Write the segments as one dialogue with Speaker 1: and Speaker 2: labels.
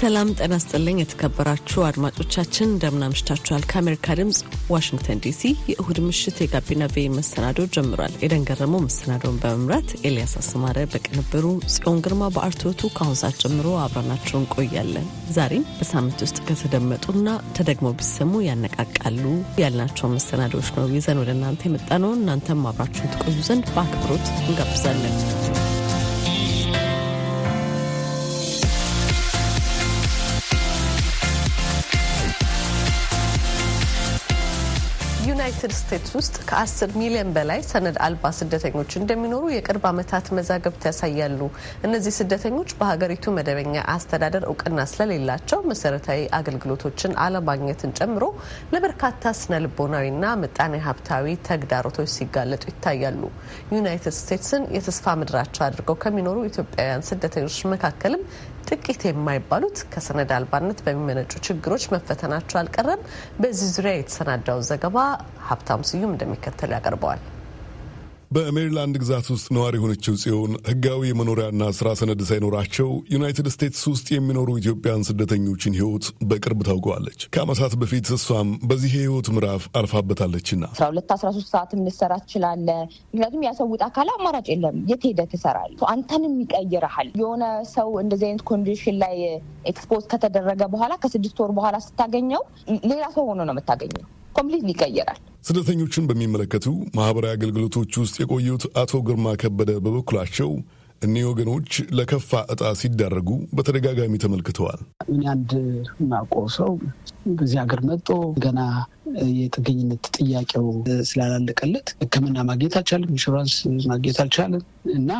Speaker 1: ሰላም ጤና ስጥልኝ። የተከበራችሁ አድማጮቻችን እንደምን አምሽታችኋል? ከአሜሪካ ድምፅ ዋሽንግተን ዲሲ የእሁድ ምሽት የጋቢና ቬ መሰናዶ ጀምሯል። ኤደን ገረመው መሰናዶውን በመምራት ኤልያስ አስማረ በቅንብሩ፣ ጽዮን ግርማ በአርትዖቱ ከአሁን ሰዓት ጀምሮ አብረናችሁ እንቆያለን። ዛሬም በሳምንት ውስጥ ከተደመጡና ተደግሞ ቢሰሙ ያነቃቃሉ ያልናቸውን መሰናዶዎች ነው ይዘን ወደ እናንተ የመጣነው። እናንተም አብራችሁን ትቆዩ ዘንድ በአክብሮት እንጋብዛለን። ዩናይትድ ስቴትስ ውስጥ ከ10 ሚሊዮን በላይ ሰነድ አልባ ስደተኞች እንደሚኖሩ የቅርብ ዓመታት መዛግብት ያሳያሉ። እነዚህ ስደተኞች በሀገሪቱ መደበኛ አስተዳደር እውቅና ስለሌላቸው መሰረታዊ አገልግሎቶችን አለማግኘትን ጨምሮ ለበርካታ ስነ ልቦናዊና ምጣኔ ሀብታዊ ተግዳሮቶች ሲጋለጡ ይታያሉ። ዩናይትድ ስቴትስን የተስፋ ምድራቸው አድርገው ከሚኖሩ ኢትዮጵያውያን ስደተኞች መካከልም ጥቂት የማይባሉት ከሰነድ አልባነት በሚመነጩ ችግሮች መፈተናቸው አልቀረም። በዚህ ዙሪያ የተሰናዳው ዘገባ ሀብታም ስዩም እንደሚከተል ያቀርበዋል።
Speaker 2: በሜሪላንድ ግዛት ውስጥ ነዋሪ የሆነችው ጽዮን ሕጋዊ የመኖሪያና ስራ ሰነድ ሳይኖራቸው ዩናይትድ ስቴትስ ውስጥ የሚኖሩ ኢትዮጵያውያን ስደተኞችን ሕይወት በቅርብ ታውቀዋለች። ከዓመታት በፊት እሷም በዚህ የሕይወት ምዕራፍ አልፋበታለችና
Speaker 3: አስራ ሁለት አስራ ሶስት ሰዓት ልትሰራ ትችላለህ። ምክንያቱም ያሰውጥ አካል አማራጭ የለም። የት ሄደህ ትሰራለህ? አንተንም ይቀይረሃል። የሆነ ሰው እንደዚህ አይነት condition ላይ expose ከተደረገ በኋላ ከስድስት ወር በኋላ ስታገኘው ሌላ ሰው ሆኖ ነው የምታገኘው። complete ይቀይራል።
Speaker 2: ስደተኞችን በሚመለከቱ ማህበራዊ አገልግሎቶች ውስጥ የቆዩት አቶ ግርማ ከበደ በበኩላቸው እኒህ ወገኖች ለከፋ እጣ ሲዳረጉ በተደጋጋሚ ተመልክተዋል።
Speaker 4: እኔ አንድ ማውቀው ሰው በዚህ ሀገር መጦ ገና የጥገኝነት ጥያቄው ስላላለቀለት ሕክምና ማግኘት አልቻለም፣ ኢንሹራንስ ማግኘት አልቻለም እና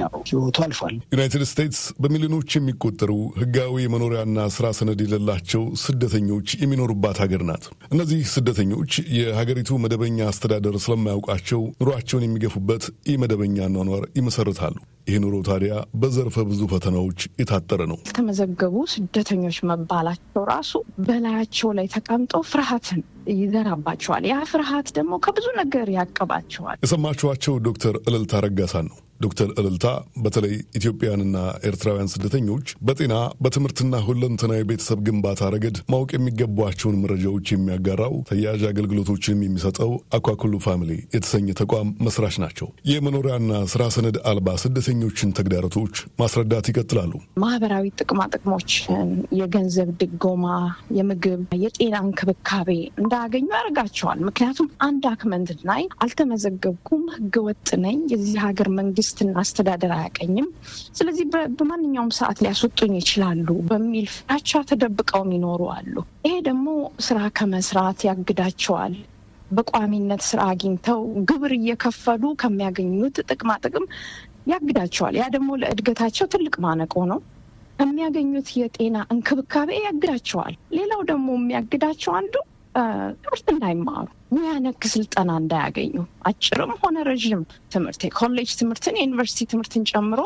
Speaker 4: ያው ህይወቱ አልፏል።
Speaker 2: ዩናይትድ ስቴትስ በሚሊዮኖች የሚቆጠሩ ህጋዊ የመኖሪያና ስራ ሰነድ የሌላቸው ስደተኞች የሚኖሩባት ሀገር ናት። እነዚህ ስደተኞች የሀገሪቱ መደበኛ አስተዳደር ስለማያውቃቸው ኑሯቸውን የሚገፉበት ኢ መደበኛ ኗኗር ይመሰርታሉ። ይህ ኑሮ ታዲያ በዘርፈ ብዙ ፈተናዎች የታጠረ ነው።
Speaker 5: የተመዘገቡ ስደተኞች መባላቸው ራሱ በላያቸው ላይ ተቀምጠው ፍርሃትን ይዘራባቸዋል። ያ ፍርሃት ደግሞ ከብዙ ነገር ያቀባቸዋል።
Speaker 2: የሰማችኋቸው ዶክተር እልልታ ረጋሳን ነው። ዶክተር እልልታ በተለይ ኢትዮጵያውያንና ኤርትራውያን ስደተኞች በጤና በትምህርትና ሁለንተናዊ ቤተሰብ ግንባታ ረገድ ማወቅ የሚገቧቸውን መረጃዎች የሚያጋራው ተያያዥ አገልግሎቶችንም የሚሰጠው አኩኩሉ Family የተሰኘ ተቋም መስራች ናቸው። የመኖሪያና ስራ ሰነድ አልባ ስደተኞችን ተግዳሮቶች ማስረዳት ይቀጥላሉ።
Speaker 5: ማህበራዊ ጥቅማ ጥቅሞችን፣ የገንዘብ ድጎማ፣ የምግብ፣ የጤና እንክብካቤ እንዳያገኙ ያደርጋቸዋል። ምክንያቱም አንድ አክመንት ላይ አልተመዘገብኩም፣ ህገወጥ ነኝ፣ የዚህ ሀገር መንግስት መንግስትና አስተዳደር አያቀኝም፣ ስለዚህ በማንኛውም ሰዓት ሊያስወጡኝ ይችላሉ በሚል ፍራቻ ተደብቀውም ይኖሩ አሉ። ይሄ ደግሞ ስራ ከመስራት ያግዳቸዋል። በቋሚነት ስራ አግኝተው ግብር እየከፈሉ ከሚያገኙት ጥቅማ ጥቅም ያግዳቸዋል። ያ ደግሞ ለእድገታቸው ትልቅ ማነቆ ነው። ከሚያገኙት የጤና እንክብካቤ ያግዳቸዋል። ሌላው ደግሞ የሚያግዳቸው አንዱ ትምህርት እንዳይማሩ ሙያ ነክ ስልጠና እንዳያገኙ አጭርም ሆነ ረዥም ትምህርት የኮሌጅ ትምህርትን የዩኒቨርሲቲ ትምህርትን ጨምሮ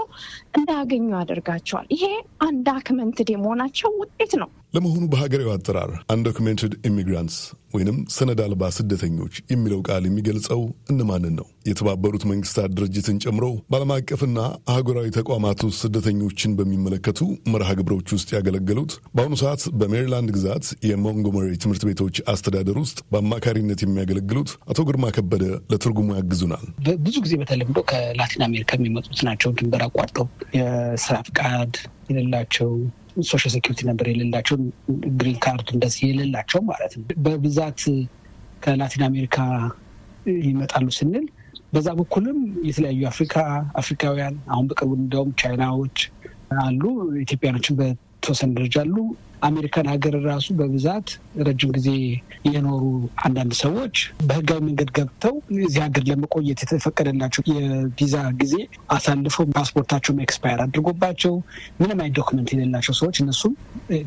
Speaker 5: እንዳያገኙ ያደርጋቸዋል። ይሄ undocumented የመሆናቸው ውጤት ነው።
Speaker 2: ለመሆኑ በሀገሬው አጠራር undocumented immigrants ወይንም ሰነድ አልባ ስደተኞች የሚለው ቃል የሚገልጸው እነማንን ነው? የተባበሩት መንግስታት ድርጅትን ጨምሮ በዓለም አቀፍና አህጉራዊ ተቋማት ውስጥ ስደተኞችን በሚመለከቱ መርሃ ግብሮች ውስጥ ያገለገሉት በአሁኑ ሰዓት በሜሪላንድ ግዛት የሞንጎመሪ ትምህርት ቤቶች አስተዳደር ውስጥ በአማካሪነት የሚያገለግሉት አቶ ግርማ ከበደ ለትርጉሙ ያግዙናል።
Speaker 4: ብዙ ጊዜ በተለምዶ ከላቲን አሜሪካ የሚመጡት ናቸው። ድንበር አቋርጠው የስራ ፍቃድ የሌላቸው social security number የሌላቸው green card እንደዚህ የሌላቸው ማለት ነው። በብዛት ከላቲን አሜሪካ ይመጣሉ ስንል በዛ በኩልም የተለያዩ አፍሪካ አፍሪካውያን አሁን በቅርቡ እንዲያውም ቻይናዎች አሉ፣ ኢትዮጵያኖችን በተወሰነ ደረጃ አሉ። አሜሪካን ሀገር ራሱ በብዛት ረጅም ጊዜ የኖሩ አንዳንድ ሰዎች በህጋዊ መንገድ ገብተው እዚህ ሀገር ለመቆየት የተፈቀደላቸው የቪዛ ጊዜ አሳልፈው ፓስፖርታቸውም expire አድርጎባቸው ምንም አይነት document የሌላቸው ሰዎች እነሱም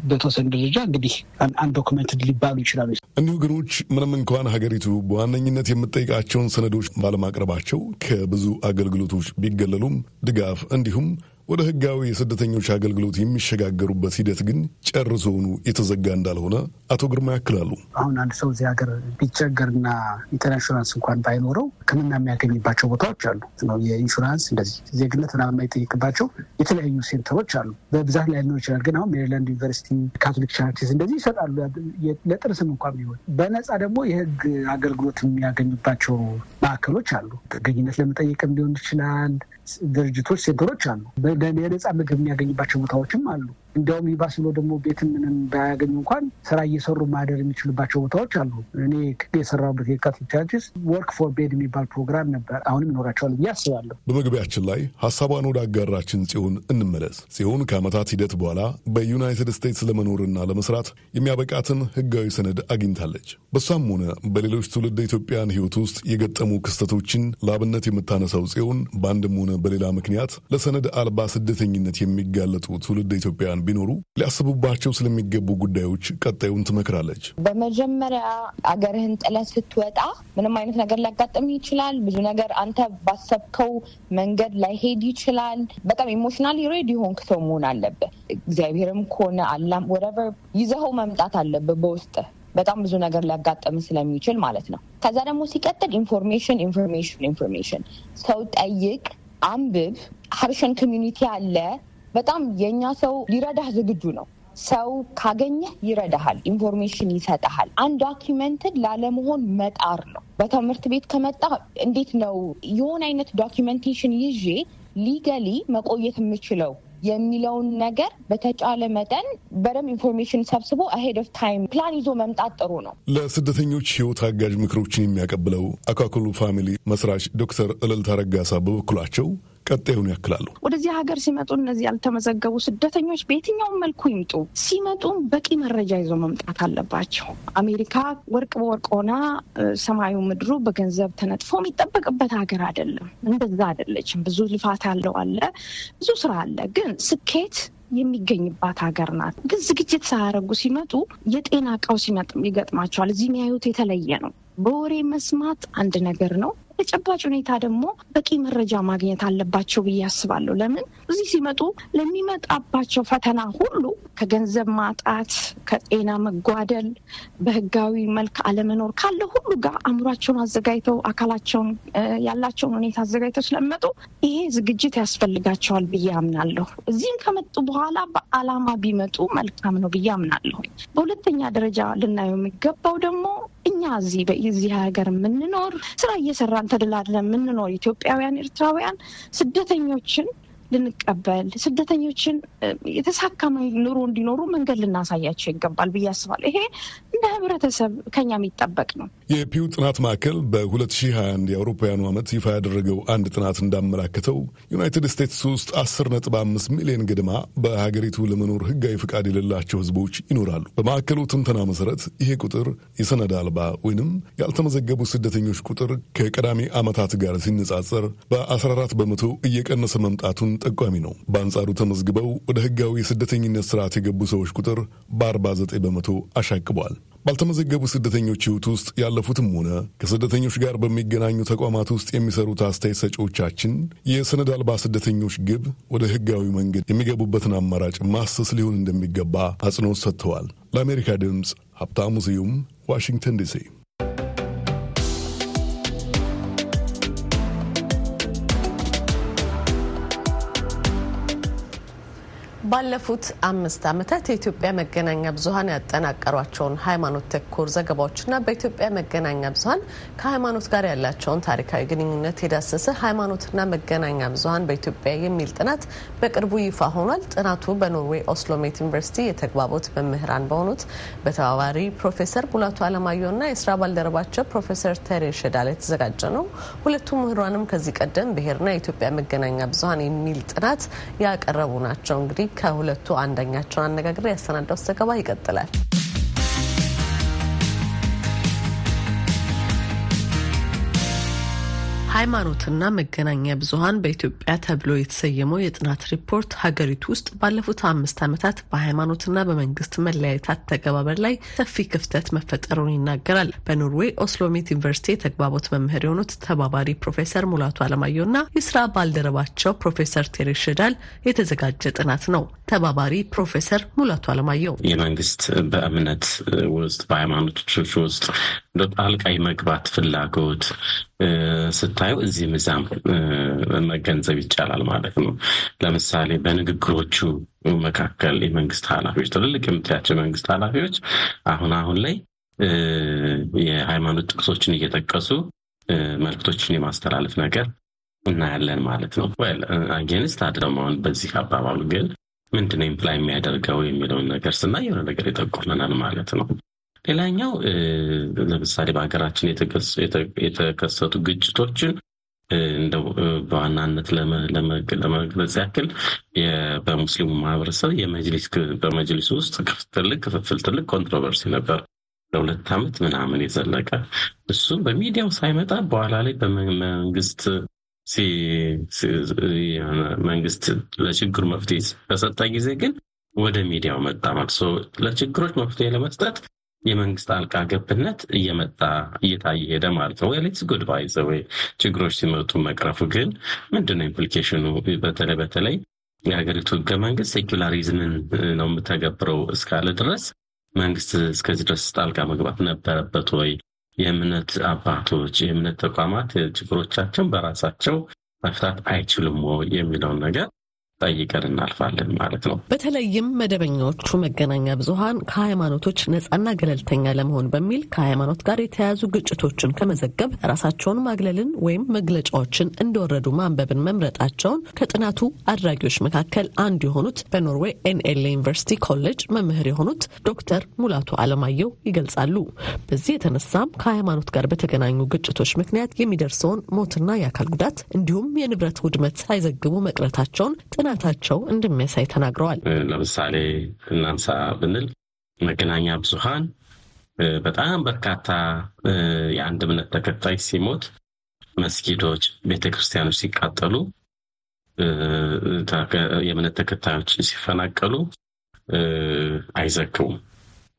Speaker 4: በተወሰነ ደረጃ እንግዲህ undocumented ሊባሉ ይችላሉ።
Speaker 2: እኚሁ ወገኖች ምንም እንኳን ሀገሪቱ በዋነኝነት የምትጠይቃቸውን ሰነዶች ባለማቅረባቸው ከብዙ አገልግሎቶች ቢገለሉም ድጋፍ እንዲሁም ወደ ህጋዊ የስደተኞች አገልግሎት የሚሸጋገሩበት ሂደት ግን ጨርሶውኑ የተዘጋ እንዳልሆነ አቶ ግርማ ያክላሉ።
Speaker 4: አሁን አንድ ሰው እዚህ ሀገር ቢቸገርና ኢንሹራንስ እንኳን ባይኖረው ሕክምና የሚያገኝባቸው ቦታዎች አሉ የኢንሹራንስ እንደዚህ ዜግነት ምናምን የማይጠይቅባቸው የተለያዩ center ኦች አሉ። በብዛት ላይ ሊኖር ይችላል። ግን አሁን ሜሪላንድ ዩኒቨርሲቲ፣ Catholic Charities እንደዚህ ይሰጣሉ። ለጥርስም እንኳን ቢሆን በነፃ ደግሞ የህግ አገልግሎት የሚያገኙባቸው ማዕከሎች አሉ። ጥገኝነት ለመጠየቅም ሊሆን ይችላል። ድርጅቶች፣ center ኦች አሉ። የነፃ ምግብ የሚያገኝባቸው ቦታዎችም አሉ። እንዲያውም ይባስ ብሎ ደግሞ ቤት ምንም ባያገኙ እንኳን ስራ እየሰሩ ማደር የሚችሉባቸው ቦታዎች አሉ። እኔ የሰራሁበት የ Catholic Charities work for bed የሚባል ፕሮግራም ነበር። አሁንም ይኖራቸዋል ብዬ አስባለሁ።
Speaker 2: በመግቢያችን ላይ ሀሳቧን ወደ አጋራችን ጽዮን እንመለስ። ጽዮን ከዓመታት ሂደት በኋላ በዩናይትድ ስቴትስ ለመኖርና ለመስራት የሚያበቃትን ህጋዊ ሰነድ አግኝታለች። በሷም ሆነ በሌሎች ትውልደ ኢትዮጵያን ህይወት ውስጥ የገጠሙ ክስተቶችን ለአብነት የምታነሳው ጽዮን በአንድም ሆነ በሌላ ምክንያት ለሰነድ አልባ ስደተኝነት የሚጋለጡ ትውልደ ኢትዮጵያን ቢኖሩ ሊያስቡባቸው ስለሚገቡ ጉዳዮች ቀጣዩን ትመክራለች።
Speaker 3: በመጀመሪያ አገርህን ጥለህ ስትወጣ ምንም አይነት ነገር ሊያጋጥም ይችላል። ብዙ ነገር አንተ ባሰብከው መንገድ ላይሄድ ይችላል። በጣም emotionally ready የሆንክ ሰው መሆን አለብህ። እግዚአብሔርም ከሆነ አላህም whatever ይዘኸው መምጣት አለብህ በውስጥ በጣም ብዙ ነገር ሊያጋጥም ስለሚችል ማለት ነው። ከዛ ደግሞ ሲቀጥል information information information ሰው ጠይቅ፣ አንብብ። ሀበሻን community አለ በጣም የእኛ ሰው ሊረዳህ ዝግጁ ነው። ሰው ካገኘህ ይረዳሃል፣ information ይሰጠሃል። undocumented ላለመሆን መጣር ነው። በትምህርት ቤት ከመጣ እንዴት ነው የሆነ አይነት documentation ይዤ legally መቆየት የምችለው የሚለውን ነገር በተቻለ መጠን በደንብ information ሰብስቦ ahead of time plan ይዞ መምጣት ጥሩ ነው።
Speaker 2: ለስደተኞች ሕይወት አጋዥ ምክሮችን የሚያቀብለው አኩኩሉ Family መስራች ዶክተር እልልታ ረጋሳ በበኩላቸው ቀጣዩን ያክላሉ።
Speaker 5: ወደዚህ ሀገር ሲመጡ እነዚህ ያልተመዘገቡ ስደተኞች በየትኛውም መልኩ ይምጡ፣ ሲመጡም በቂ መረጃ ይዞ መምጣት አለባቸው። አሜሪካ ወርቅ በወርቅ ሆና ሰማዩ ምድሩ በገንዘብ ተነጥፎ የሚጠበቅበት ሀገር አይደለም። እንደዛ አይደለችም። ብዙ ልፋት ያለው አለ፣ ብዙ ስራ አለ። ግን ስኬት የሚገኝባት ሀገር ናት። ግን ዝግጅት ሳያደርጉ ሲመጡ የጤና ቀውስ ይገጥማቸዋል። እዚህ የሚያዩት የተለየ ነው። በወሬ መስማት አንድ ነገር ነው። ተጨባጭ ሁኔታ ደግሞ በቂ መረጃ ማግኘት አለባቸው ብዬ አስባለሁ። ለምን እዚህ ሲመጡ ለሚመጣባቸው ፈተና ሁሉ ከገንዘብ ማጣት፣ ከጤና መጓደል፣ በህጋዊ መልክ አለመኖር ካለ ሁሉ ጋር አእምሯቸውን አዘጋጅተው አካላቸውን ያላቸውን ሁኔታ አዘጋጅተው ስለሚመጡ ይሄ ዝግጅት ያስፈልጋቸዋል ብዬ አምናለሁ። እዚህም ከመጡ በኋላ በዓላማ ቢመጡ መልካም ነው ብዬ አምናለሁ። በሁለተኛ ደረጃ ልናየው የሚገባው ደግሞ እኛ እዚህ በዚህ ሀገር የምንኖር ስራ እየሰራን ተደላድለን የምንኖር ኢትዮጵያውያን፣ ኤርትራውያን ስደተኞችን ልንቀበል ስደተኞችን የተሳካ ኑሮ እንዲኖሩ መንገድ ልናሳያቸው ይገባል ብዬ አስባለሁ። ይሄ እንደ ህብረተሰብ ከኛ የሚጠበቅ ነው።
Speaker 2: የፒው ጥናት ማዕከል በ2021 የአውሮፓውያኑ ዓመት ይፋ ያደረገው አንድ ጥናት እንዳመላከተው ዩናይትድ ስቴትስ ውስጥ 10.5 ሚሊዮን ገድማ በሀገሪቱ ለመኖር ህጋዊ ፍቃድ የሌላቸው ህዝቦች ይኖራሉ። በማዕከሉ ትንተና መሰረት ይሄ ቁጥር የሰነድ አልባ ወይንም ያልተመዘገቡ ስደተኞች ቁጥር ከቀዳሚ ዓመታት ጋር ሲነጻጸር በ14 በመቶ እየቀነሰ መምጣቱን ጠቋሚ ነው። በአንጻሩ ተመዝግበው ወደ ህጋዊ የስደተኝነት ስርዓት የገቡ ሰዎች ቁጥር በ49 በመቶ አሻቅቧል። ባልተመዘገቡ ስደተኞች ህይወት ውስጥ ያለፉትም ሆነ ከስደተኞች ጋር በሚገናኙ ተቋማት ውስጥ የሚሰሩት አስተያየት ሰጪዎቻችን የሰነድ አልባ ስደተኞች ግብ ወደ ህጋዊ መንገድ የሚገቡበትን አማራጭ ማሰስ ሊሆን እንደሚገባ አጽንኦት ሰጥተዋል። ለአሜሪካ ድምፅ ሀብታሙ ስዩም ዋሽንግተን ዲሲ።
Speaker 1: ባለፉት አምስት ዓመታት የኢትዮጵያ መገናኛ ብዙኃን ያጠናቀሯቸውን ሃይማኖት ተኮር ዘገባዎችና በኢትዮጵያ መገናኛ ብዙኃን ከሃይማኖት ጋር ያላቸውን ታሪካዊ ግንኙነት የዳሰሰ ሃይማኖትና መገናኛ ብዙኃን በኢትዮጵያ የሚል ጥናት በቅርቡ ይፋ ሆኗል። ጥናቱ በኖርዌይ ኦስሎሜት ዩኒቨርሲቲ የተግባቦት መምህራን በሆኑት በተባባሪ ፕሮፌሰር ሙላቱ አለማየሁና የስራ ባልደረባቸው ፕሮፌሰር ተሬ ሸዳላ የተዘጋጀ ነው። ሁለቱ ምሁራንም ከዚህ ቀደም ብሔርና የኢትዮጵያ መገናኛ ብዙኃን የሚል ጥናት ያቀረቡ ናቸው። እንግዲህ ከሁለቱ አንደኛቸውን አነጋግሬ ያሰናዳው ዘገባ ይቀጥላል። ሃይማኖትና መገናኛ ብዙኃን በኢትዮጵያ ተብሎ የተሰየመው የጥናት ሪፖርት ሀገሪቱ ውስጥ ባለፉት አምስት ዓመታት በሃይማኖትና በመንግስት መለያየት አተገባበር ላይ ሰፊ ክፍተት መፈጠሩን ይናገራል። በኖርዌይ ኦስሎሜት ዩኒቨርሲቲ የተግባቦት መምህር የሆኑት ተባባሪ ፕሮፌሰር ሙላቱ አለማየሁና የስራ ባልደረባቸው ፕሮፌሰር ቴሬ ሽዳል የተዘጋጀ ጥናት ነው። ተባባሪ ፕሮፌሰር ሙላቱ አለማየሁ
Speaker 6: የመንግስት በእምነት ውስጥ በሃይማኖቶች ውስጥ ጣልቃ መግባት ፍላጎት ስታዩ እዚህም እዛም መገንዘብ ይቻላል ማለት ነው። ለምሳሌ በንግግሮቹ መካከል የመንግስት ኃላፊዎች ትልልቅ የምታያቸው የመንግስት ኃላፊዎች አሁን አሁን ላይ የሃይማኖት ጥቅሶችን እየጠቀሱ መልክቶችን የማስተላለፍ ነገር እናያለን ማለት ነው። against አድረማውን በዚህ አባባሉ ግን ምንድነው imply የሚያደርገው የሚለውን ነገር ስናይ የሆነ ነገር ይጠቁመናል ማለት ነው። ሌላኛው ለምሳሌ በሀገራችን የተከሰቱ ግጭቶችን በዋናነት ለመግለጽ ያክል በሙስሊሙ ማህበረሰብ በመጅሊስ ውስጥ ትልቅ ክፍፍል፣ ትልቅ ኮንትሮቨርሲ ነበር። ለሁለት ዓመት ምናምን የዘለቀ እሱም በሚዲያው ሳይመጣ በኋላ ላይ በመንግስት መንግስት ለችግሩ መፍትሄ በሰጠ ጊዜ ግን ወደ ሚዲያው መጣ ማለት ለችግሮች መፍትሄ ለመስጠት የመንግስት ጣልቃ ገብነት እየመጣ እየታየ ሄደ ማለት ነው። that's good by the way ችግሮች ሲመጡ መቅረፉ ግን ምንድነው implication ኑ? በተለይ በተለይ የሀገሪቱ ህገ መንግስት secularism ን ነው የሚተገብረው እስካለ ድረስ መንግስት እስከዚህ ድረስ ጣልቃ መግባት ነበረበት ወይ? የእምነት አባቶች የእምነት ተቋማት ችግሮቻቸውን በራሳቸው መፍታት አይችሉም የሚለውን ነገር ጠይቀን እናልፋለን ማለት ነው።
Speaker 1: በተለይም መደበኛዎቹ መገናኛ ብዙኃን ከሃይማኖቶች ነጻና ገለልተኛ ለመሆን በሚል ከሃይማኖት ጋር የተያያዙ ግጭቶችን ከመዘገብ ራሳቸውን ማግለልን ወይም መግለጫዎችን እንደወረዱ ማንበብን መምረጣቸውን ከጥናቱ አድራጊዎች መካከል አንዱ የሆኑት በኖርዌይ ኤንኤልኤ ዩኒቨርሲቲ ኮሌጅ መምህር የሆኑት ዶክተር ሙላቱ አለማየሁ ይገልጻሉ። በዚህ የተነሳም ከሃይማኖት ጋር በተገናኙ ግጭቶች ምክንያት የሚደርሰውን ሞትና የአካል ጉዳት እንዲሁም የንብረት ውድመት ሳይዘግቡ መቅረታቸውን ጥናታቸው እንደሚያሳይ ተናግረዋል።
Speaker 6: ለምሳሌ እናንሳ ብንል መገናኛ ብዙኃን በጣም በርካታ የአንድ እምነት ተከታይ ሲሞት፣ መስጊዶች፣ ቤተክርስቲያኖች ሲቃጠሉ፣ የእምነት ተከታዮች ሲፈናቀሉ አይዘግቡም፣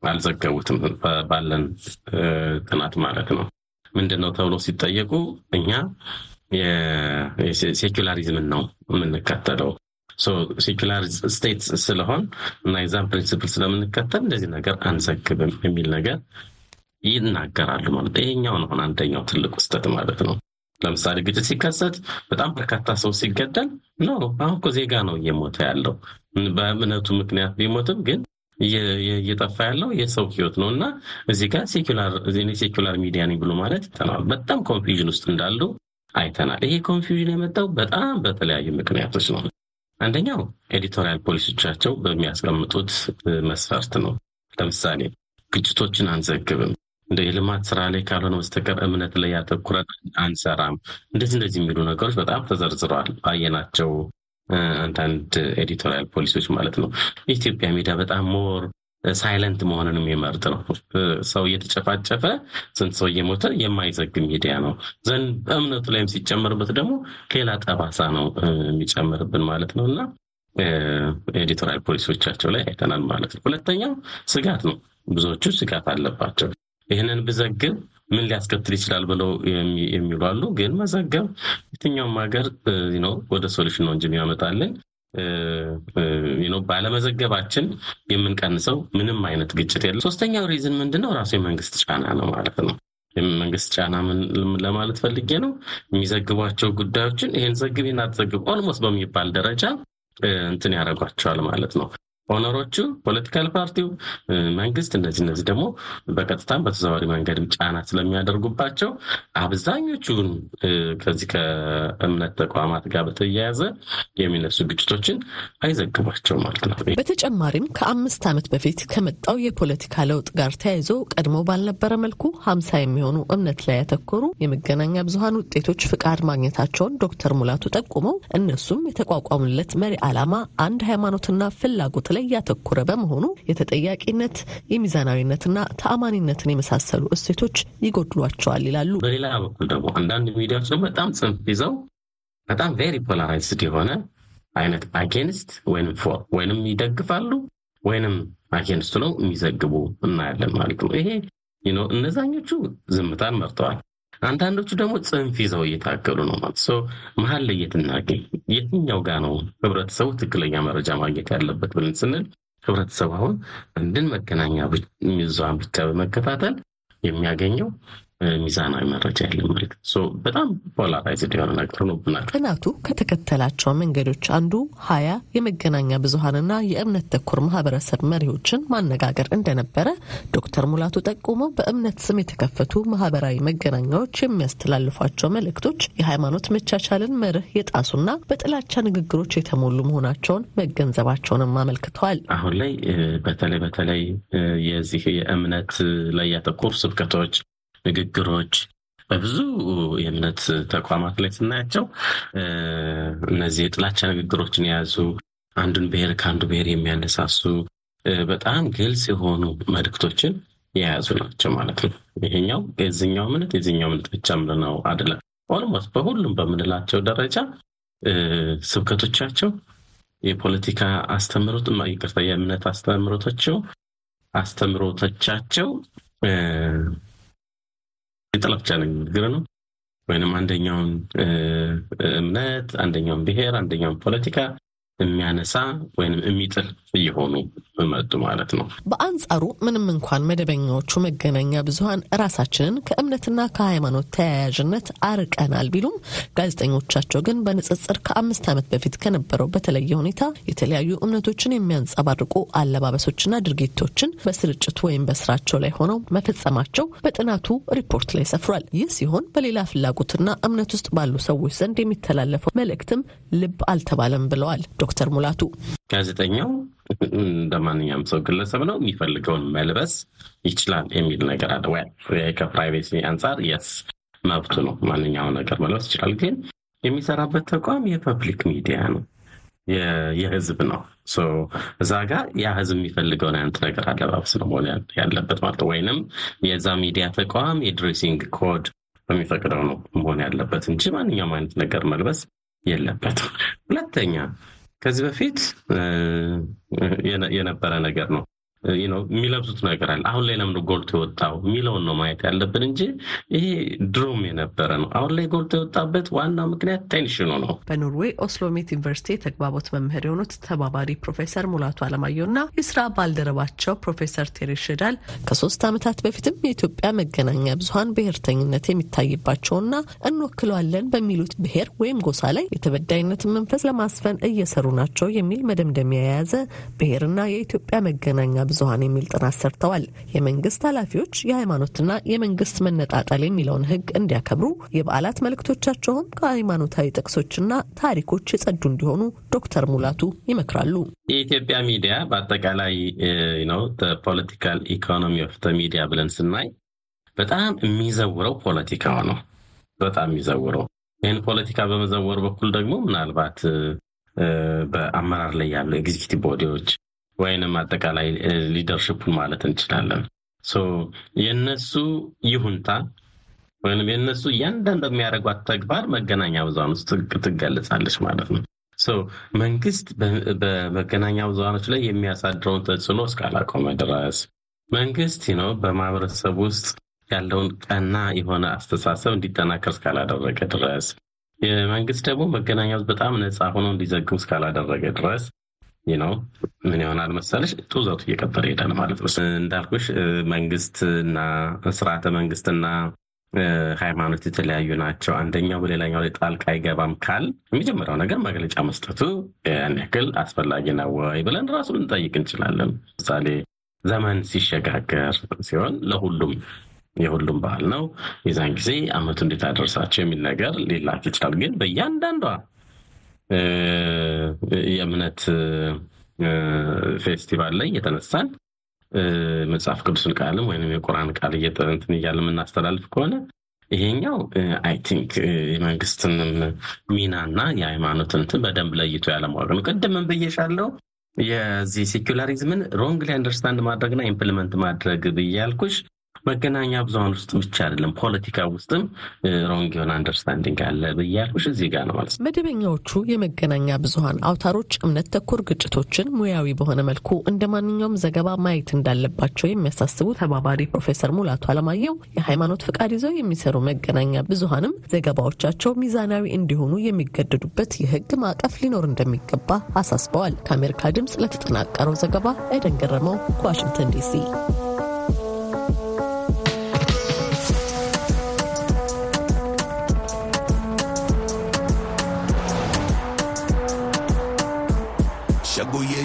Speaker 6: አልዘገቡትም። ባለን ጥናት ማለት ነው። ምንድን ነው ተብሎ ሲጠየቁ እኛ secularism ን ነው የምንከተለው secular state ስለሆን እና የዛን principle ስለምንከተል እንደዚህ ነገር አንዘግብም የሚል ነገር ይናገራሉ ማለት ይሄኛው ነው አንደኛው ትልቁ ስህተት ማለት ነው። ለምሳሌ ግጭት ሲከሰት በጣም በርካታ ሰው ሲገደል ኖ አሁን እኮ ዜጋ ነው እየሞተ ያለው በእምነቱ ምክንያት ቢሞትም ግን እየጠፋ ያለው የሰው ህይወት ነው እና እዚህ ጋር secular media ነኝ ብሎ ማለት አይተናል። በጣም confusion ውስጥ እንዳሉ አይተናል። ይሄ confusion የመጣው በጣም በተለያዩ ምክንያቶች ነው። አንደኛው editorial policy ዎቻቸው በሚያስቀምጡት መስፈርት ነው። ለምሳሌ ግጭቶችን አንዘግብም፣ እንደ የልማት ስራ ላይ ካልሆነ በስተቀር እምነት ላይ አተኩረን አንሰራም፣ እንደዚህ እንደዚህ የሚሉ ነገሮች በጣም ተዘርዝረዋል። ባየናቸው አንዳንድ editorial policy ዎች ማለት ነው። የኢትዮጵያ ሚዲያ በጣም more silent መሆንን የሚመርጥ ነው። ሰው እየተጨፋጨፈ ስንት ሰው እየሞተ የማይዘግብ ሚዲያ ነው። ዘንድ በእምነቱ ላይም ሲጨመርበት ደግሞ ሌላ ጠባሳ ነው የሚጨምርብን ማለት ነው እና editorial policy ዎቻቸው ላይ አይተናል ማለት ነው። ሁለተኛው ስጋት ነው። ብዙዎቹ ስጋት አለባቸው። ይህንን ብዘግብ ምን ሊያስከትል ይችላል ብለው የሚሉ አሉ። ግን መዘገብ የትኛውም ሀገር ወደ solution ነው እንጂ የሚያመጣልን ባለመዘገባችን የምንቀንሰው ምንም አይነት ግጭት የለም። ሶስተኛው reason ምንድነው? ራሱ የመንግስት ጫና ነው ማለት ነው። መንግስት ጫና ለማለት ፈልጌ ነው? የሚዘግቧቸው ጉዳዮችን ይህን ዘግብ ይህን አትዘግብ almost በሚባል ደረጃ እንትን ያደርጓቸዋል ማለት ነው። owner ኦቹ political party ው መንግስት እነዚህ እነዚህ ደግሞ በቀጥታም በተዘዋዋሪ መንገድም ጫና ስለሚያደርጉባቸው አብዛኞቹን ከዚህ ከእምነት ተቋማት ጋር በተያያዘ የሚነሱ ግጭቶችን አይዘግቧቸው ማለት ነው።
Speaker 1: በተጨማሪም ከአምስት ዓመት በፊት ከመጣው የፖለቲካ ለውጥ ጋር ተያይዞ ቀድሞ ባልነበረ መልኩ ሀምሳ የሚሆኑ እምነት ላይ ያተኮሩ የመገናኛ ብዙሀን ውጤቶች ፍቃድ ማግኘታቸውን ዶክተር ሙላቱ ጠቁመው እነሱም የተቋቋሙለት መሪ ዓላማ አንድ ሃይማኖትና ፍላጎት ላይ ያተኮረ በመሆኑ የተጠያቂነት፣ የሚዛናዊነትና ተአማኒነትን የመሳሰሉ እሴቶች ይጎድሏቸዋል ይላሉ።
Speaker 6: በሌላ በኩል ደግሞ አንዳንድ ሚዲያዎች ደግሞ በጣም ጽንፍ ይዘው በጣም very polarized የሆነ አይነት against ወይም for ወይንም ይደግፋሉ ወይንም against ነው የሚዘግቡ እናያለን ማለት ነው። ይሄ እነዛኞቹ ዝምታን መርጠዋል። አንዳንዶቹ ደግሞ ጽንፍ ይዘው እየታገሉ ነው ማለት ሰው መሀል ላይ የትናገኝ የትኛው ጋ ነው ህብረተሰቡ ትክክለኛ መረጃ ማግኘት ያለበት ብለን ስንል ህብረተሰቡ አሁን አንድን መገናኛ ብዙሃን ብቻ በመከታተል የሚያገኘው ሚዛናዊ መረጃ የለም ማለት በጣም polarized የሆነ ነገር ነው ብናል።
Speaker 1: ጥናቱ ከተከተላቸው መንገዶች አንዱ ሀያ የመገናኛ ብዙሀንና የእምነት ተኮር ማህበረሰብ መሪዎችን ማነጋገር እንደነበረ ዶክተር ሙላቱ ጠቁመው በእምነት ስም የተከፈቱ ማህበራዊ መገናኛዎች የሚያስተላልፏቸው መልእክቶች የሃይማኖት መቻቻልን መርህ የጣሱና በጥላቻ ንግግሮች የተሞሉ መሆናቸውን መገንዘባቸውንም አመልክተዋል።
Speaker 6: አሁን ላይ በተለይ በተለይ የዚህ የእምነት ላይ ያተኮሩ ስብከቶች ንግግሮች በብዙ የእምነት ተቋማት ላይ ስናያቸው እነዚህ የጥላቻ ንግግሮችን የያዙ አንዱን ብሔር ከአንዱ ብሔር የሚያነሳሱ በጣም ግልጽ የሆኑ መልእክቶችን የያዙ ናቸው ማለት ነው። ይሄኛው የዚኛው እምነት የዚኛው እምነት ብቻ ምንነው አይደለም። almost በሁሉም በምንላቸው ደረጃ ስብከቶቻቸው የፖለቲካ አስተምሮት ይቅርታ፣ የእምነት አስተምሮቶቸው አስተምሮቶቻቸው የጥላቻ ንግግር ነው። ወይንም አንደኛውን እምነት አንደኛውን ብሔር አንደኛውን ፖለቲካ የሚያነሳ ወይም የሚጥል እየሆኑ መጡ ማለት ነው።
Speaker 1: በአንጻሩ ምንም እንኳን መደበኛዎቹ መገናኛ ብዙኃን ራሳችንን ከእምነትና ከሃይማኖት ተያያዥነት አርቀናል ቢሉም ጋዜጠኞቻቸው ግን በንጽጽር ከአምስት ዓመት በፊት ከነበረው በተለየ ሁኔታ የተለያዩ እምነቶችን የሚያንጸባርቁ አለባበሶችና ድርጊቶችን በስርጭቱ ወይም በስራቸው ላይ ሆነው መፈጸማቸው በጥናቱ ሪፖርት ላይ ሰፍሯል። ይህ ሲሆን በሌላ ፍላጎትና እምነት ውስጥ ባሉ ሰዎች ዘንድ የሚተላለፈው መልእክትም ልብ አልተባለም ብለዋል ዶክተር ሙላቱ።
Speaker 6: ጋዜጠኛው እንደ ማንኛውም ሰው ግለሰብ ነው፣ የሚፈልገውን መልበስ ይችላል የሚል ነገር አለ። ከ privacy አንጻር የሷ መብቱ ነው፣ ማንኛውን ነገር መልበስ ይችላል። ግን የሚሰራበት ተቋም የ public media ነው፣ የህዝብ ነው። እዛ ጋር ያ ህዝብ የሚፈልገውን አይነት ነገር አለባበስ ነው መሆን ያለበት ማለት ነው። ወይንም የዛ ሚዲያ ተቋም የ dressing code በሚፈቅደው ነው መሆን ያለበት እንጂ ማንኛውም አይነት ነገር መልበስ የለበትም። ሁለተኛ ከዚህ በፊት የነበረ ነገር ነው የሚለብሱት ነገር አለ። አሁን ላይ ለምን ጎልቶ የወጣው የሚለውን ነው ማየት ያለብን እንጂ ይሄ ድሮም የነበረ ነው። አሁን ላይ ጎልቶ የወጣበት ዋናው ምክንያት tension ኑ ነው።
Speaker 1: በኖርዌይ ኦስሎሜት ዩኒቨርሲቲ የተግባቦት መምህር የሆኑት ተባባሪ ፕሮፌሰር ሙላቱ አለማየሁ እና የስራ ባልደረባቸው ፕሮፌሰር ቴሬ ሽዳል ከሶስት ዓመታት በፊትም የኢትዮጵያ መገናኛ ብዙኃን ብሔርተኝነት የሚታይባቸውና እንወክለዋለን በሚሉት ብሔር ወይም ጎሳ ላይ የተበዳይነትን መንፈስ ለማስፈን እየሰሩ ናቸው የሚል መደምደሚያ የያዘ ብሔርና የኢትዮጵያ መገናኛ ብዙኃን የሚል ጥናት ሰርተዋል። የመንግስት ኃላፊዎች የሃይማኖትና የመንግስት መነጣጠል የሚለውን ሕግ እንዲያከብሩ የበዓላት መልእክቶቻቸውም ከሃይማኖታዊ ጥቅሶችና ታሪኮች የጸዱ እንዲሆኑ ዶክተር ሙላቱ ይመክራሉ።
Speaker 6: የኢትዮጵያ ሚዲያ በአጠቃላይ ነው political economy of media ብለን ስናይ በጣም የሚዘውረው ፖለቲካው ነው። በጣም የሚዘውረው ይህን ፖለቲካ በመዘወር በኩል ደግሞ ምናልባት በአመራር ላይ ያሉ executive body ዎች ወይንም አጠቃላይ leadership ኡን ማለት እንችላለን። የነሱ ይሁንታ ወይም የነሱ እያንዳንዱ የሚያደርጓት ተግባር መገናኛ ብዙሃን ውስጥ ትገለጻለች ማለት ነው። መንግስት በመገናኛ ብዙሃኖች ላይ የሚያሳድረውን ተጽዕኖ እስካላቆመ ድረስ መንግስት ነው በማህበረሰብ ውስጥ ያለውን ቀና የሆነ አስተሳሰብ እንዲጠናከር እስካላደረገ ድረስ መንግስት ደግሞ መገናኛ በጣም ነፃ ሆኖ እንዲዘግቡ እስካላደረገ ድረስ ነው ምን ይሆናል መሰለሽ ጡዘቱ እየቀጠለ ይሄዳል ማለት ነው። እንዳልኩሽ መንግስትና ስርዓተ መንግስትና ሃይማኖት የተለያዩ ናቸው። አንደኛው በሌላኛው ላይ ጣልቃ አይገባም ካል የመጀመሪያው ነገር መግለጫ መስጠቱ ያን ያክል አስፈላጊ ነው ወይ ብለን ራሱ ልንጠይቅ እንችላለን። ምሳሌ ዘመን ሲሸጋገር ሲሆን ለሁሉም የሁሉም ባህል ነው። የዛን ጊዜ አመቱ እንዴት አደረሳቸው የሚል ነገር ሊላክ ይችላል። ግን በእያንዳንዷ የእምነት ፌስቲቫል ላይ እየተነሳን መጽሐፍ ቅዱስን ቃልም ወይም የቁርአን ቃል እንትን እያለ የምናስተላልፍ ከሆነ ይሄኛው I think የመንግስትንም ሚናና የሃይማኖትን እንትን በደንብ ለይቶ ያለማወቅ ነው። ቅድምን ብዬሻለው የዚህ secularism ን wrongly understand ማድረግና implement ማድረግ ብዬ ያልኩሽ መገናኛ ብዙሀን ውስጥ ብቻ አይደለም፣ ፖለቲካ ውስጥም wrong የሆነ understanding አለ ብዬ ያልኩሽ እዚህ ጋር ነው ማለት ነው።
Speaker 1: መደበኛዎቹ የመገናኛ ብዙሀን አውታሮች እምነት ተኮር ግጭቶችን ሙያዊ በሆነ መልኩ እንደ ማንኛውም ዘገባ ማየት እንዳለባቸው የሚያሳስቡ ተባባሪ ፕሮፌሰር ሙላቱ አለማየሁ የሃይማኖት ፍቃድ ይዘው የሚሰሩ መገናኛ ብዙሀንም ዘገባዎቻቸው ሚዛናዊ እንዲሆኑ የሚገደዱበት የህግ ማዕቀፍ ሊኖር እንደሚገባ አሳስበዋል። ከአሜሪካ ድምፅ ለተጠናቀረው ዘገባ ኤደን ገረመው ከዋሽንግተን ዲሲ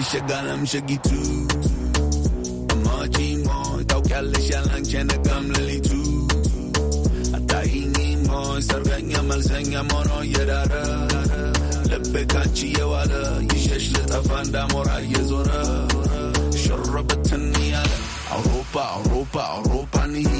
Speaker 7: ሸጉዬ ሸጋለም ሸጊቱ እማጂ ሞይ ታውቂያለሽ ያላንቺ ነጋም ሌሊቱ አታይኝ ሞይ ሰርገኛ መልሰኛ ሞኖ እየዳረ ልቤ ካንቺ የዋለ ይሸሽ ልጠፋ እንዳሞራ እየዞረ ሽርብትን ያለ አውሮፓ አውሮፓ አውሮፓ ንሂ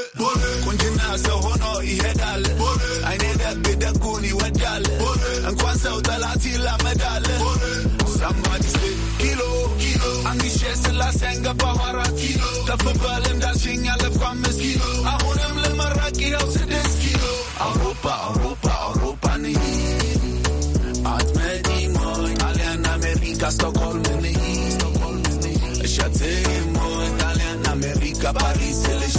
Speaker 7: ቦሌ ቦሌ ቁንጅና ሰው ሆኖ ይሄዳል። አይኔ ደግ ደጉን ይወዳል። እንኳን ሰው ጠላት ይላመዳል። Somebody say, ኪሎ ኪሎ አንግሼ ስላሴ አንገባሁ አራት ኪሎ ከፍ በል እንዳልሽኝ አለፍኩ አምስት ኪሎ አሁንም ልመረቅ ይኸው ስድስት ኪሎ አውሮፓ አውሮፓ አውሮፓ ንሂድ አትመጪም ሆይ ጣሊያን አሜሪካ ስቶክሆልም ንሂድ እሸትም ሆይ ጣሊያን አሜሪካ ፓሪስ ልሺ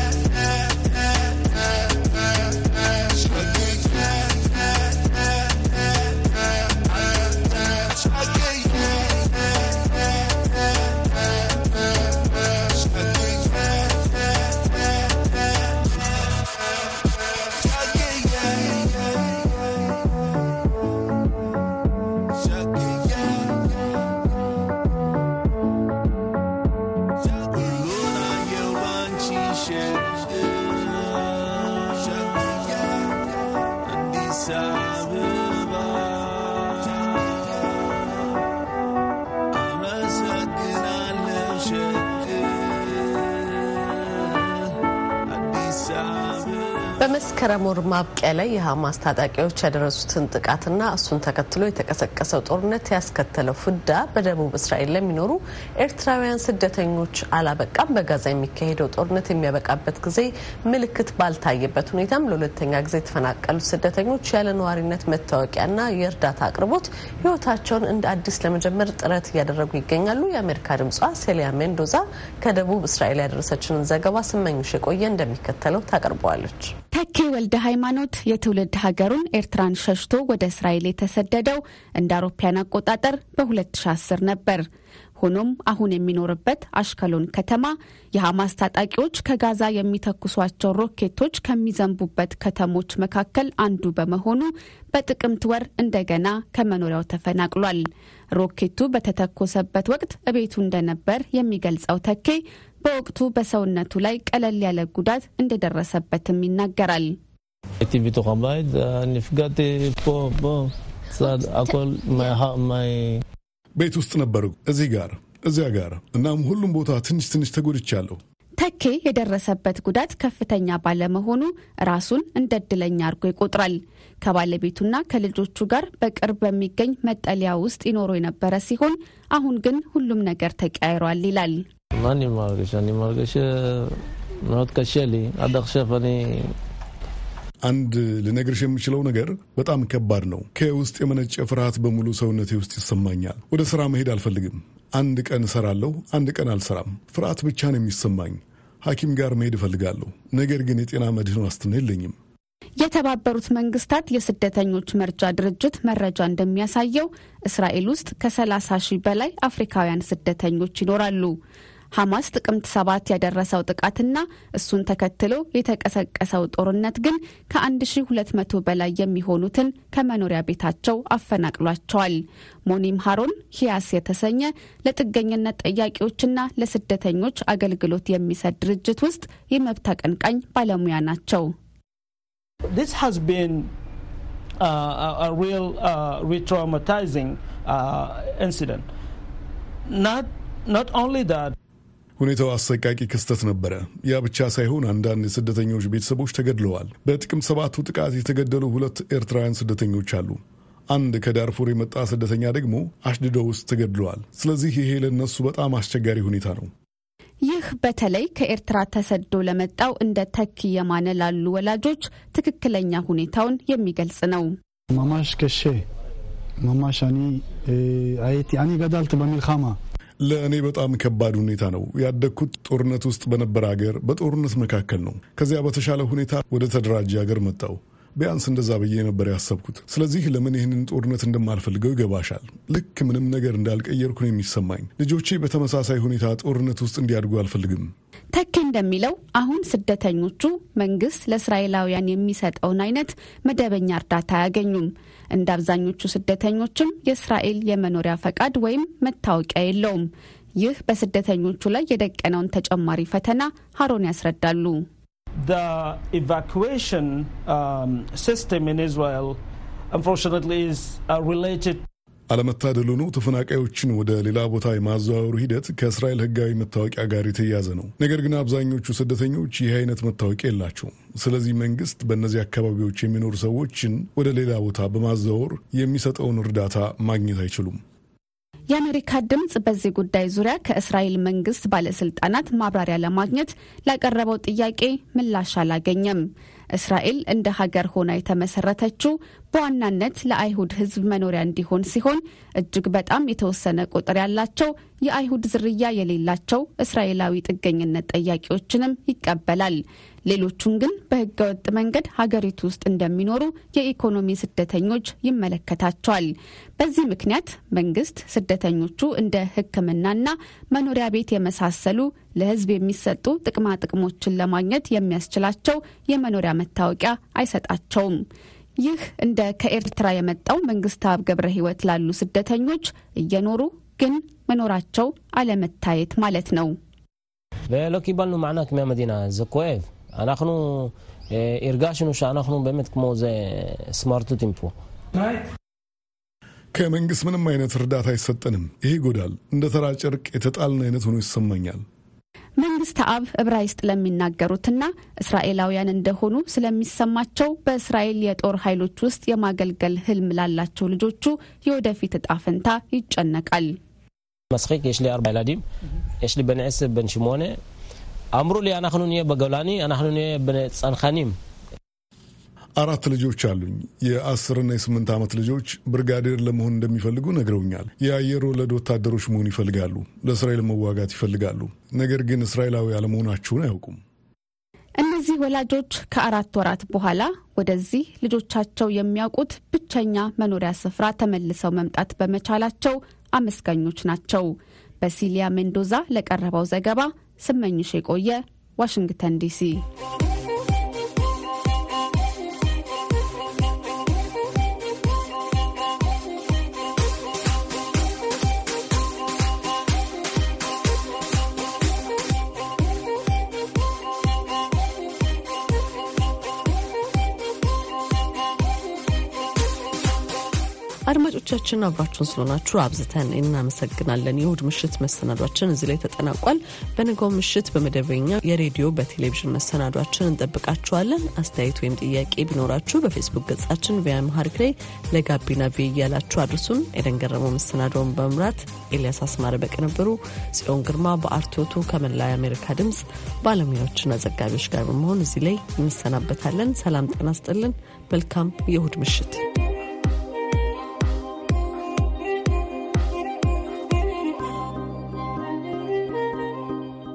Speaker 1: በመስከረም ወር ማብቂያ ላይ የሐማስ ታጣቂዎች ያደረሱትን ጥቃትና እሱን ተከትሎ የተቀሰቀሰው ጦርነት ያስከተለው ፍዳ በደቡብ እስራኤል ለሚኖሩ ኤርትራውያን ስደተኞች አላበቃም። በጋዛ የሚካሄደው ጦርነት የሚያበቃበት ጊዜ ምልክት ባልታየበት ሁኔታም ለሁለተኛ ጊዜ የተፈናቀሉት ስደተኞች ያለ ነዋሪነት መታወቂያና የእርዳታ አቅርቦት ሕይወታቸውን እንደ አዲስ ለመጀመር ጥረት እያደረጉ ይገኛሉ። የአሜሪካ ድምጿ ሴሊያ ሜንዶዛ ከደቡብ እስራኤል ያደረሰችንን ዘገባ ስመኝሽ የቆየ እንደሚከተለው ታቀርበዋለች።
Speaker 8: ተኬ ወልደ ሃይማኖት የትውልድ ሀገሩን ኤርትራን ሸሽቶ ወደ እስራኤል የተሰደደው እንደ አውሮፓያን አቆጣጠር በ2010 ነበር። ሆኖም አሁን የሚኖርበት አሽከሎን ከተማ የሐማስ ታጣቂዎች ከጋዛ የሚተኩሷቸው ሮኬቶች ከሚዘንቡበት ከተሞች መካከል አንዱ በመሆኑ በጥቅምት ወር እንደገና ከመኖሪያው ተፈናቅሏል። ሮኬቱ በተተኮሰበት ወቅት እቤቱ እንደነበር የሚገልጸው ተኬ በወቅቱ በሰውነቱ ላይ ቀለል ያለ ጉዳት እንደደረሰበትም ይናገራል።
Speaker 2: ቤት ውስጥ ነበርኩ፣ እዚህ ጋር፣ እዚያ ጋር። እናም ሁሉም ቦታ ትንሽ ትንሽ ተጎድቻለሁ።
Speaker 8: ተኬ የደረሰበት ጉዳት ከፍተኛ ባለመሆኑ ራሱን እንደ እድለኛ አድርጎ ይቆጥራል። ከባለቤቱና ከልጆቹ ጋር በቅርብ በሚገኝ መጠለያ ውስጥ ይኖሩ የነበረ ሲሆን አሁን ግን ሁሉም ነገር ተቀያይሯል ይላል።
Speaker 2: አንድ ልነግርሽ የምችለው ነገር በጣም ከባድ ነው። ከውስጥ የመነጨ ፍርሃት በሙሉ ሰውነቴ ውስጥ ይሰማኛል። ወደ ስራ መሄድ አልፈልግም። አንድ ቀን እሰራለሁ፣ አንድ ቀን አልሰራም። ፍርሃት ብቻ ነው የሚሰማኝ። ሐኪም ጋር መሄድ እፈልጋለሁ፣ ነገር ግን የጤና መድህን ዋስትና የለኝም።
Speaker 8: የተባበሩት መንግስታት የስደተኞች መርጃ ድርጅት መረጃ እንደሚያሳየው እስራኤል ውስጥ ከ30 ሺህ በላይ አፍሪካውያን ስደተኞች ይኖራሉ። ሐማስ ጥቅምት ሰባት ያደረሰው ጥቃትና እሱን ተከትሎ የተቀሰቀሰው ጦርነት ግን ከ1200 በላይ የሚሆኑትን ከመኖሪያ ቤታቸው አፈናቅሏቸዋል። ሞኒም ሃሮን ሂያስ የተሰኘ ለጥገኝነት ጠያቂዎችና ለስደተኞች አገልግሎት የሚሰጥ ድርጅት ውስጥ የመብት አቀንቃኝ ባለሙያ ናቸው።
Speaker 9: uh, uh, uh, not only that,
Speaker 2: ሁኔታው አሰቃቂ ክስተት ነበረ። ያ ብቻ ሳይሆን አንዳንድ የስደተኞች ቤተሰቦች ተገድለዋል። በጥቅምት ሰባቱ ጥቃት የተገደሉ ሁለት ኤርትራውያን ስደተኞች አሉ። አንድ ከዳርፉር የመጣ ስደተኛ ደግሞ አሽድዶ ውስጥ ተገድለዋል። ስለዚህ ይሄ ለእነሱ በጣም አስቸጋሪ ሁኔታ ነው።
Speaker 8: ይህ በተለይ ከኤርትራ ተሰዶ ለመጣው እንደ ተኪ የማነ ላሉ ወላጆች ትክክለኛ ሁኔታውን የሚገልጽ ነው።
Speaker 10: ማማሽ ከሼ ማማሽ አኒ ገዳልት በሚልካማ
Speaker 2: ለእኔ በጣም ከባድ ሁኔታ ነው። ያደግኩት ጦርነት ውስጥ በነበረ ሀገር በጦርነት መካከል ነው። ከዚያ በተሻለ ሁኔታ ወደ ተደራጀ ሀገር መጣው። ቢያንስ እንደዛ ብዬ ነበር ያሰብኩት። ስለዚህ ለምን ይህንን ጦርነት እንደማልፈልገው ይገባሻል። ልክ ምንም ነገር እንዳልቀየርኩ ነው የሚሰማኝ። ልጆቼ በተመሳሳይ ሁኔታ ጦርነት ውስጥ እንዲያድጉ አልፈልግም።
Speaker 8: ተኪ እንደሚለው አሁን ስደተኞቹ መንግስት ለእስራኤላውያን የሚሰጠውን አይነት መደበኛ እርዳታ አያገኙም። እንደ አብዛኞቹ ስደተኞችም የእስራኤል የመኖሪያ ፈቃድ ወይም መታወቂያ የለውም። ይህ በስደተኞቹ ላይ የደቀነውን ተጨማሪ ፈተና ሀሮን ያስረዳሉ።
Speaker 9: um, system in Israel, unfortunately, is uh.
Speaker 2: አለመታደል ሆኖ ተፈናቃዮችን ወደ ሌላ ቦታ የማዘዋወሩ ሂደት ከእስራኤል ሕጋዊ መታወቂያ ጋር የተያያዘ ነው። ነገር ግን አብዛኞቹ ስደተኞች ይህ አይነት መታወቂያ የላቸውም። ስለዚህ መንግስት በእነዚህ አካባቢዎች የሚኖሩ ሰዎችን ወደ ሌላ ቦታ በማዘዋወር የሚሰጠውን እርዳታ ማግኘት አይችሉም።
Speaker 8: የአሜሪካ ድምፅ በዚህ ጉዳይ ዙሪያ ከእስራኤል መንግስት ባለስልጣናት ማብራሪያ ለማግኘት ላቀረበው ጥያቄ ምላሽ አላገኘም። እስራኤል እንደ ሀገር ሆና የተመሰረተችው በዋናነት ለአይሁድ ሕዝብ መኖሪያ እንዲሆን ሲሆን እጅግ በጣም የተወሰነ ቁጥር ያላቸው የአይሁድ ዝርያ የሌላቸው እስራኤላዊ ጥገኝነት ጠያቂዎችንም ይቀበላል። ሌሎቹን ግን በህገወጥ መንገድ ሀገሪቱ ውስጥ እንደሚኖሩ የኢኮኖሚ ስደተኞች ይመለከታቸዋል። በዚህ ምክንያት መንግስት ስደተኞቹ እንደ ሕክምናና መኖሪያ ቤት የመሳሰሉ ለህዝብ የሚሰጡ ጥቅማ ጥቅሞችን ለማግኘት የሚያስችላቸው የመኖሪያ መታወቂያ አይሰጣቸውም። ይህ እንደ ከኤርትራ የመጣው መንግስታብ ገብረ ህይወት ላሉ ስደተኞች እየኖሩ ግን መኖራቸው አለመታየት ማለት ነው።
Speaker 11: ኪባልኑ ማዕና መዲና ዘኮኤቭ אנחנו הרגשנו שאנחנו באמת כמו זה סמרטוטים פה.
Speaker 2: ከመንግስት ምንም አይነት እርዳታ አይሰጠንም። ይህ ይጎዳል። እንደ ተራ ጨርቅ የተጣልን አይነት ሆኖ ይሰማኛል።
Speaker 8: መንግስት አብ ዕብራይስጥ ለሚናገሩትና እስራኤላውያን እንደሆኑ ስለሚሰማቸው በእስራኤል የጦር ኃይሎች ውስጥ የማገልገል ህልም ላላቸው ልጆቹ የወደፊት እጣ ፈንታ ይጨነቃል።
Speaker 11: מצחיק, יש לי ארבע ילדים, יש לי בן עשר, בן שמונה. አምሩ ሊ አናክኑን በገላኒ አናክኑን በጸንካኒም
Speaker 2: አራት ልጆች አሉኝ። የአስርና የስምንት ዓመት ልጆች ብርጋዴር ለመሆን እንደሚፈልጉ ነግረውኛል። የአየር ወለድ ወታደሮች መሆን ይፈልጋሉ። ለእስራኤል መዋጋት ይፈልጋሉ። ነገር ግን እስራኤላዊ አለመሆናችሁን አያውቁም።
Speaker 8: እነዚህ ወላጆች ከአራት ወራት በኋላ ወደዚህ ልጆቻቸው የሚያውቁት ብቸኛ መኖሪያ ስፍራ ተመልሰው መምጣት በመቻላቸው አመስጋኞች ናቸው። በሲሊያ ሜንዶዛ ለቀረበው ዘገባ ስመኝሽ የቆየ ዋሽንግተን ዲሲ።
Speaker 1: አድማጮቻችን አብራችሁን ስለሆናችሁ አብዝተን እናመሰግናለን። የእሁድ ምሽት መሰናዷችን እዚህ ላይ ተጠናቋል። በነገው ምሽት በመደበኛ የሬዲዮ በቴሌቪዥን መሰናዷችን እንጠብቃችኋለን። አስተያየት ወይም ጥያቄ ቢኖራችሁ በፌስቡክ ገጻችን ቪያ መሀሪክ ላይ ለጋቢና ቪ እያላችሁ አድርሱን። ኤደን ገረመው መሰናዶውን በመምራት ኤልያስ አስማረ በቅንብሩ፣ ጽዮን ግርማ በአርቶቱ ከመላ የአሜሪካ ድምፅ ባለሙያዎችና ዘጋቢዎች ጋር በመሆን እዚህ ላይ እንሰናበታለን። ሰላም ጤና ስጥልን። መልካም የእሁድ ምሽት